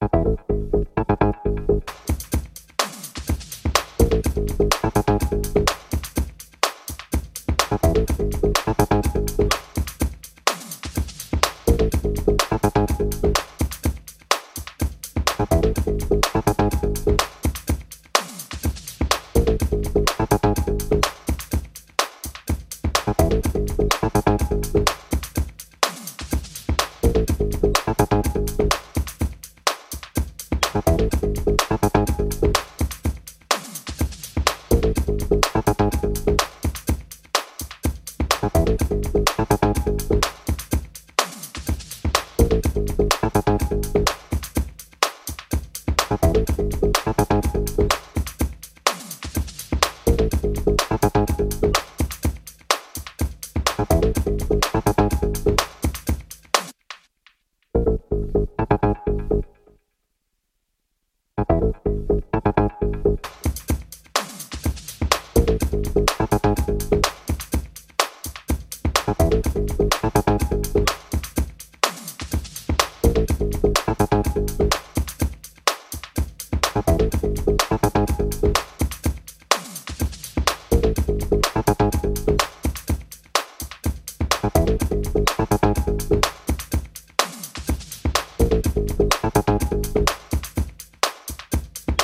あ!